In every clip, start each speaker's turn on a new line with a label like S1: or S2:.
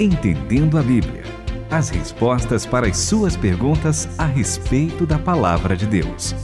S1: Entendendo a Bíblia. As respostas para as suas perguntas a respeito da palavra de Deus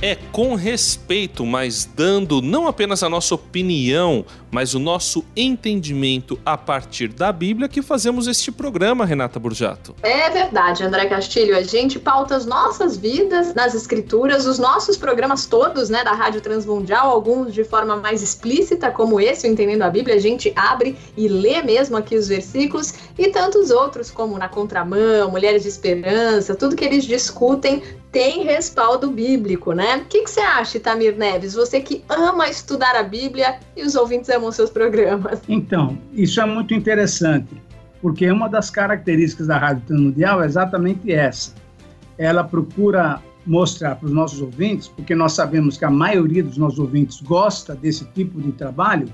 S2: é com respeito, mas dando não apenas a nossa opinião, mas o nosso entendimento a partir da Bíblia que fazemos este programa, Renata Burjato.
S3: É verdade, André Castilho. A gente pauta as nossas vidas nas escrituras, os nossos programas todos, né, da Rádio Transmundial, alguns de forma mais explícita, como esse, Entendendo a Bíblia, a gente abre e lê mesmo aqui os versículos, e tantos outros, como Na Contramão, Mulheres de Esperança, tudo que eles discutem tem respaldo bíblico, né? O que, que você acha, Tamir Neves? Você que ama estudar a Bíblia e os ouvintes amam seus programas.
S4: Então, isso é muito interessante, porque uma das características da Rádio Transmundial é exatamente essa. Ela procura mostrar para os nossos ouvintes, porque nós sabemos que a maioria dos nossos ouvintes gosta desse tipo de trabalho,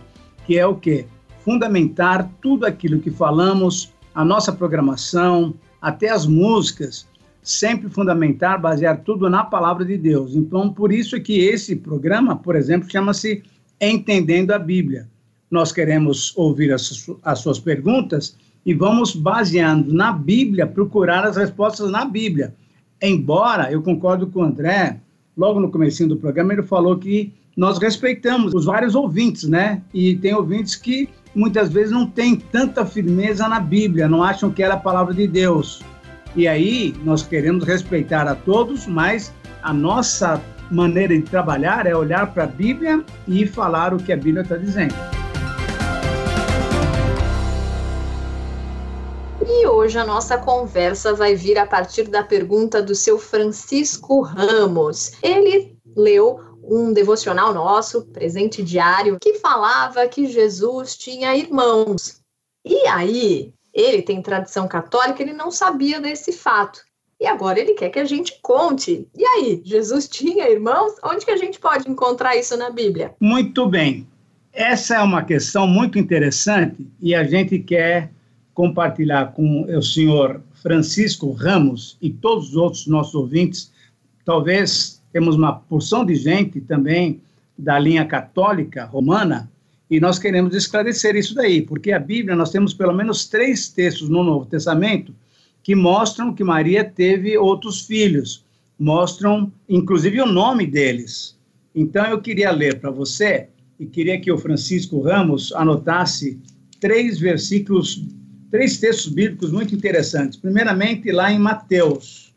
S4: que é o quê? Fundamentar tudo aquilo que falamos, a nossa programação, até as músicas, sempre fundamentar, basear tudo na palavra de Deus. Então, por isso que esse programa, por exemplo, chama-se Entendendo a Bíblia. Nós queremos ouvir as, as suas perguntas e vamos, baseando na Bíblia, procurar as respostas na Bíblia. Embora eu concordo com o André, logo no começo do programa ele falou que nós respeitamos os vários ouvintes, né? E tem ouvintes que muitas vezes não têm tanta firmeza na Bíblia, não acham que era a palavra de Deus. E aí nós queremos respeitar a todos, mas a nossa maneira de trabalhar é olhar para a Bíblia e falar o que a Bíblia está dizendo.
S3: Hoje a nossa conversa vai vir a partir da pergunta do seu Francisco Ramos. Ele leu um devocional nosso, presente diário, que falava que Jesus tinha irmãos. E aí, ele tem tradição católica, ele não sabia desse fato. E agora ele quer que a gente conte. E aí, Jesus tinha irmãos? Onde que a gente pode encontrar isso na Bíblia?
S4: Muito bem. Essa é uma questão muito interessante e a gente quer compartilhar com o senhor Francisco Ramos e todos os outros nossos ouvintes. Talvez temos uma porção de gente também da linha católica romana e nós queremos esclarecer isso daí, porque a Bíblia, nós temos pelo menos três textos no Novo Testamento que mostram que Maria teve outros filhos, mostram inclusive o nome deles. Então eu queria ler para você e queria que o Francisco Ramos anotasse três versículos, três textos bíblicos muito interessantes. Primeiramente, lá em Mateus,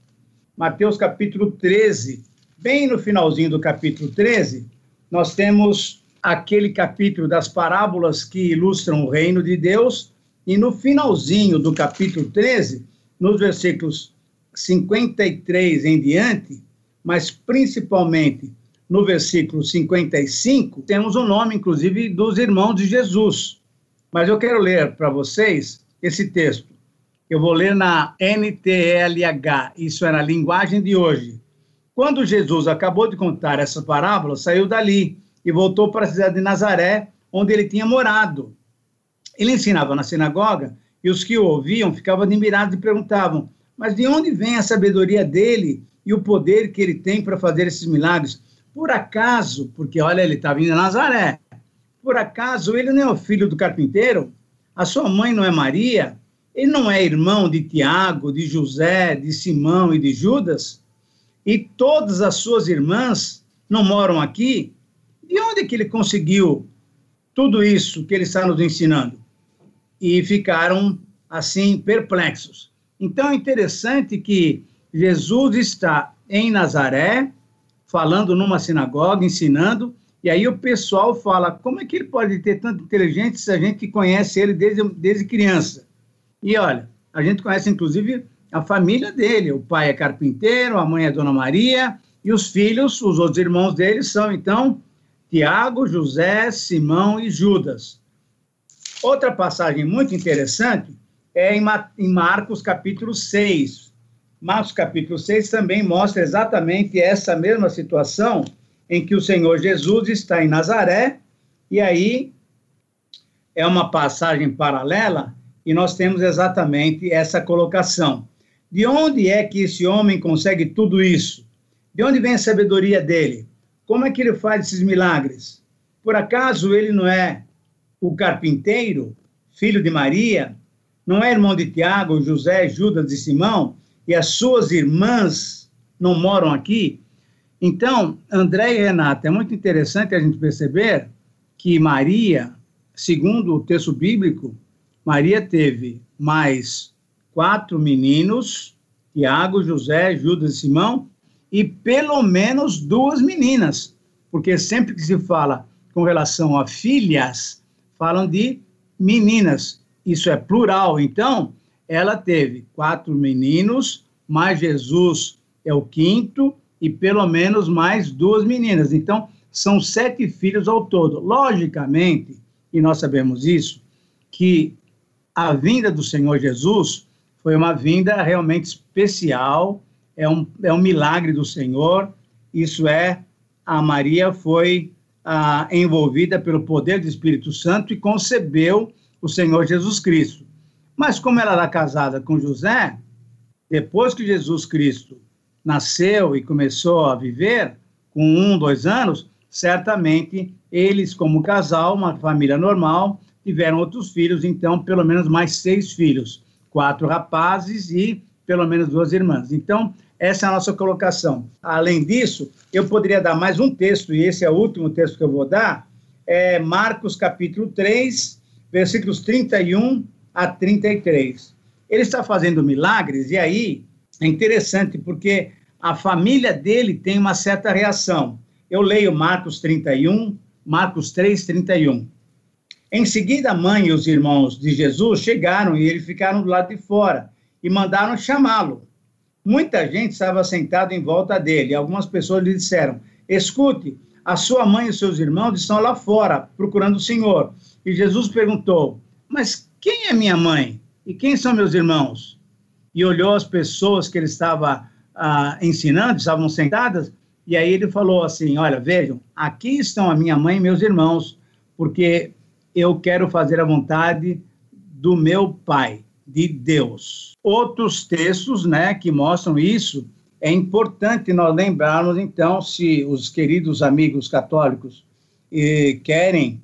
S4: Mateus capítulo 13, bem no finalzinho do capítulo 13, nós temos aquele capítulo das parábolas que ilustram o reino de Deus, e no finalzinho do capítulo 13, nos versículos 53 em diante, mas principalmente no versículo 55, temos o nome, inclusive, dos irmãos de Jesus. Mas eu quero ler para vocês esse texto. Eu vou ler na NTLH, isso é na linguagem de hoje. Quando Jesus acabou de contar essa parábola, saiu dali e voltou para a cidade de Nazaré, onde ele tinha morado. Ele ensinava na sinagoga e os que o ouviam ficavam admirados e perguntavam: Mas de onde vem a sabedoria dele e o poder que ele tem para fazer esses milagres? Por acaso, porque olha, ele estava indo a Nazaré, por acaso ele não é o filho do carpinteiro? A sua mãe não é Maria? Ele não é irmão de Tiago, de José, de Simão e de Judas? E todas as suas irmãs não moram aqui? De onde que ele conseguiu tudo isso que ele está nos ensinando? E ficaram, assim, perplexos. Então, é interessante que Jesus está em Nazaré, falando numa sinagoga, ensinando, e aí o pessoal fala: como é que ele pode ter tanta inteligência se a gente conhece ele desde, desde criança? E olha, a gente conhece inclusive a família dele: o pai é carpinteiro, a mãe é Dona Maria, e os filhos, os outros irmãos dele, são então Tiago, José, Simão e Judas. Outra passagem muito interessante é em Marcos capítulo 6. Marcos capítulo 6 também mostra exatamente essa mesma situação em que o Senhor Jesus está em Nazaré e aí é uma passagem paralela e nós temos exatamente essa colocação. De onde é que esse homem consegue tudo isso? De onde vem a sabedoria dele? Como é que ele faz esses milagres? Por acaso ele não é o carpinteiro, filho de Maria? Não é irmão de Tiago, José, Judas e Simão? E as suas irmãs não moram aqui? Então, André e Renata, é muito interessante a gente perceber que Maria, segundo o texto bíblico, Maria teve mais quatro meninos, Tiago, José, Judas e Simão, e pelo menos duas meninas, porque sempre que se fala com relação a filhas, falam de meninas. Isso é plural. Então, ela teve quatro meninos, mais Jesus é o quinto, e pelo menos mais duas meninas. Então, são sete filhos ao todo. Logicamente, e nós sabemos isso, que a vinda do Senhor Jesus foi uma vinda realmente especial, é um, é um milagre do Senhor. Isso é, a Maria foi ah, envolvida pelo poder do Espírito Santo e concebeu o Senhor Jesus Cristo. Mas como ela era casada com José, depois que Jesus Cristo nasceu e começou a viver, com um, dois anos, certamente eles, como casal, uma família normal, tiveram outros filhos, então pelo menos mais seis filhos, quatro rapazes e pelo menos duas irmãs. Então, essa é a nossa colocação. Além disso, eu poderia dar mais um texto, e esse é o último texto que eu vou dar, é Marcos capítulo 3, versículos 31 a 33. Ele está fazendo milagres, e aí é interessante porque a família dele tem uma certa reação. Eu leio Marcos 31, Marcos 3, 31. Em seguida, a mãe e os irmãos de Jesus chegaram e eles ficaram do lado de fora e mandaram chamá-lo. Muita gente estava sentada em volta dele. Algumas pessoas lhe disseram: Escute, a sua mãe e seus irmãos estão lá fora procurando o Senhor. E Jesus perguntou: Mas quem é minha mãe? E quem são meus irmãos? E olhou as pessoas que ele estava ah, ensinando, estavam sentadas, e aí ele falou assim: Olha, vejam, aqui estão a minha mãe e meus irmãos, porque eu quero fazer a vontade do meu Pai de Deus. Outros textos, né, que mostram isso, é importante nós lembrarmos, então, se os queridos amigos católicos eh, querem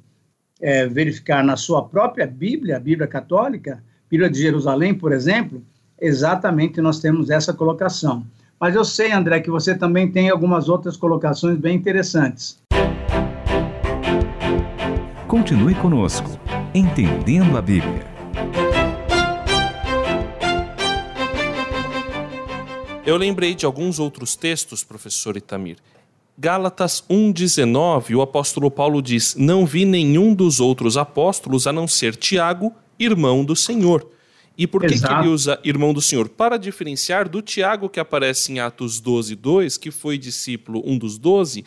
S4: eh, verificar na sua própria Bíblia, a Bíblia católica, Bíblia de Jerusalém, por exemplo, exatamente nós temos essa colocação. Mas eu sei, André, que você também tem algumas outras colocações bem interessantes.
S1: Continue conosco, Entendendo a Bíblia.
S2: Eu lembrei de alguns outros textos, professor Itamir. Gálatas 1,19, o apóstolo Paulo diz: Não vi nenhum dos outros apóstolos a não ser Tiago, irmão do Senhor. E por que, que, ele usa irmão do Senhor? Para diferenciar do Tiago que aparece em Atos 12, 2, que foi discípulo, um dos doze,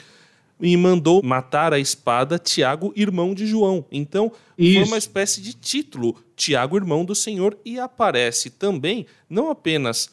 S2: e mandou matar a espada Tiago, irmão de João. Então, Isso. foi uma espécie de título, Tiago, irmão do Senhor, e aparece também, não apenas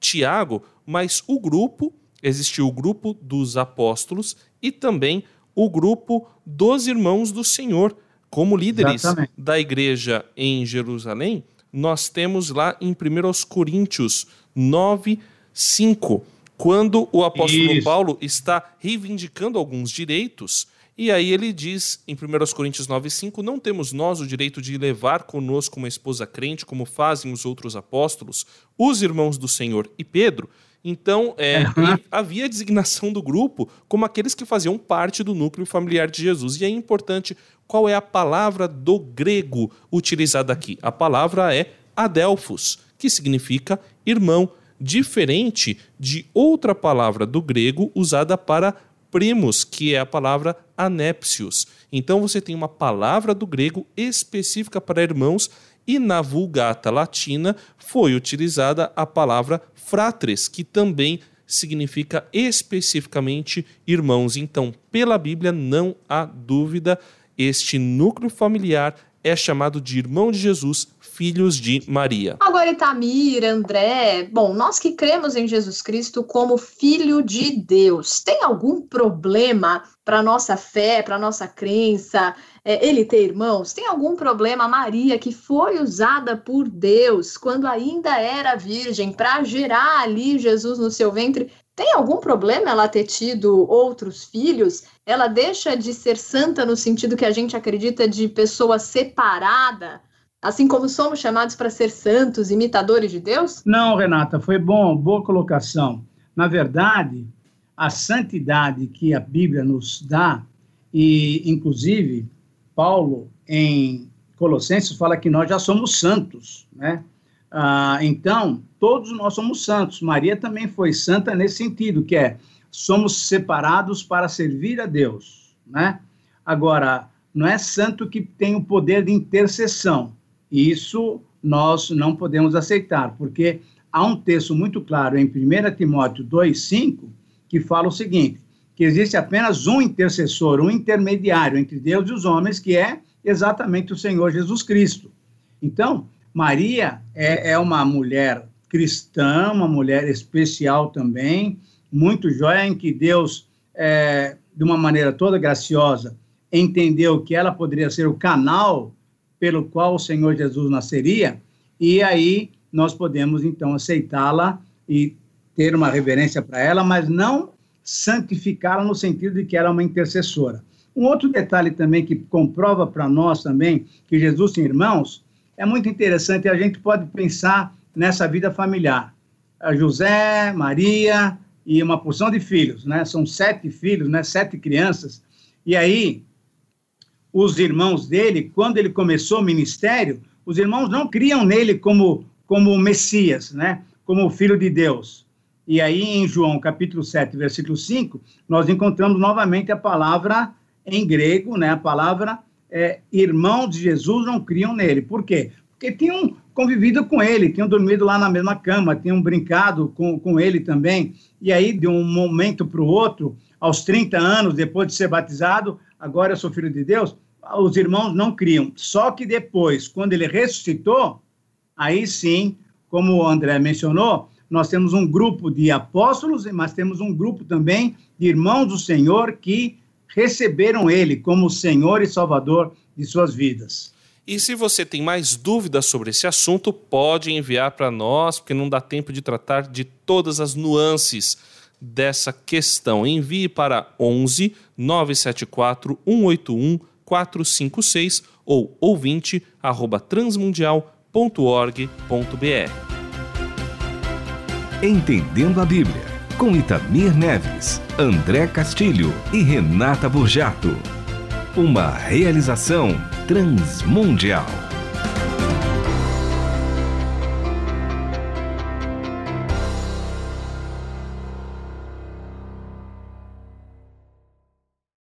S2: Tiago, mas o grupo, existiu o grupo dos apóstolos e também o grupo dos irmãos do Senhor. Como líderes Exatamente. da igreja em Jerusalém, nós temos lá em 1 Coríntios 9, 5, quando o apóstolo Isso. Paulo está reivindicando alguns direitos e aí ele diz em 1 Coríntios 9,5: Não temos nós o direito de levar conosco uma esposa crente, como fazem os outros apóstolos, os irmãos do Senhor e Pedro. Então, é, uhum. havia a designação do grupo como aqueles que faziam parte do núcleo familiar de Jesus. E é importante qual é a palavra do grego utilizada aqui. A palavra é adelphos, que significa irmão, diferente de outra palavra do grego usada para primos, que é a palavra anépsios. Então você tem uma palavra do grego específica para irmãos e na Vulgata Latina foi utilizada a palavra fratres, que também significa especificamente irmãos. Então, pela Bíblia não há dúvida, este núcleo familiar é chamado de irmão de Jesus, filhos de Maria.
S3: Agora, Itamir, André, bom, nós que cremos em Jesus Cristo como filho de Deus, tem algum problema para nossa fé, para nossa crença, é, ele ter irmãos? Tem algum problema Maria, que foi usada por Deus quando ainda era virgem para gerar ali Jesus no seu ventre? Tem algum problema ela ter tido outros filhos? Ela deixa de ser santa no sentido que a gente acredita de pessoa separada Assim como somos chamados para ser santos, imitadores de Deus?
S4: Não, Renata, foi bom, boa colocação. Na verdade, a santidade que a Bíblia nos dá, e inclusive Paulo em Colossenses fala que nós já somos santos, né? Ah, então, todos nós somos santos. Maria também foi santa nesse sentido, que é somos separados para servir a Deus, né? Agora, não é santo que tem o poder de intercessão. Isso nós não podemos aceitar, porque há um texto muito claro em 1 Timóteo 2,5 que fala o seguinte: que existe apenas um intercessor, um intermediário entre Deus e os homens, que é exatamente o Senhor Jesus Cristo. Então, Maria é, é uma mulher cristã, uma mulher especial também, muito joia, em que Deus, é, de uma maneira toda graciosa, entendeu que ela poderia ser o canal pelo qual o Senhor Jesus nasceria, e aí nós podemos então aceitá-la e ter uma reverência para ela, mas não santificá-la no sentido de que ela é uma intercessora. Um outro detalhe também que comprova para nós também que Jesus tem irmãos, é muito interessante, a gente pode pensar nessa vida familiar. José, Maria e uma porção de filhos, né? São sete filhos, né? Sete crianças. E aí, os irmãos dele, quando ele começou o ministério, os irmãos não criam nele como, como Messias, né? como o Filho de Deus. E aí, em João capítulo 7, versículo 5, nós encontramos novamente a palavra em grego, né? a palavra é, irmãos de Jesus não criam nele. Por quê? Porque tinham convivido com ele, tinham dormido lá na mesma cama, tinham brincado com, com ele também. E aí, de um momento para o outro, aos 30 anos, depois de ser batizado, agora eu sou filho de Deus, os irmãos não criam. Só que depois, quando ele ressuscitou, aí sim, como o André mencionou, nós temos um grupo de apóstolos, mas temos um grupo também de irmãos do Senhor que receberam ele como Senhor e Salvador de suas vidas.
S2: E se você tem mais dúvidas sobre esse assunto, pode enviar para nós, porque não dá tempo de tratar de todas as nuances dessa questão. Envie para 11 974 181 456 ou ouvinte arroba transmundial.org.br.
S1: Entendendo a Bíblia, com Itamir Neves, André Castilho e Renata Burjato. Uma realização transmundial.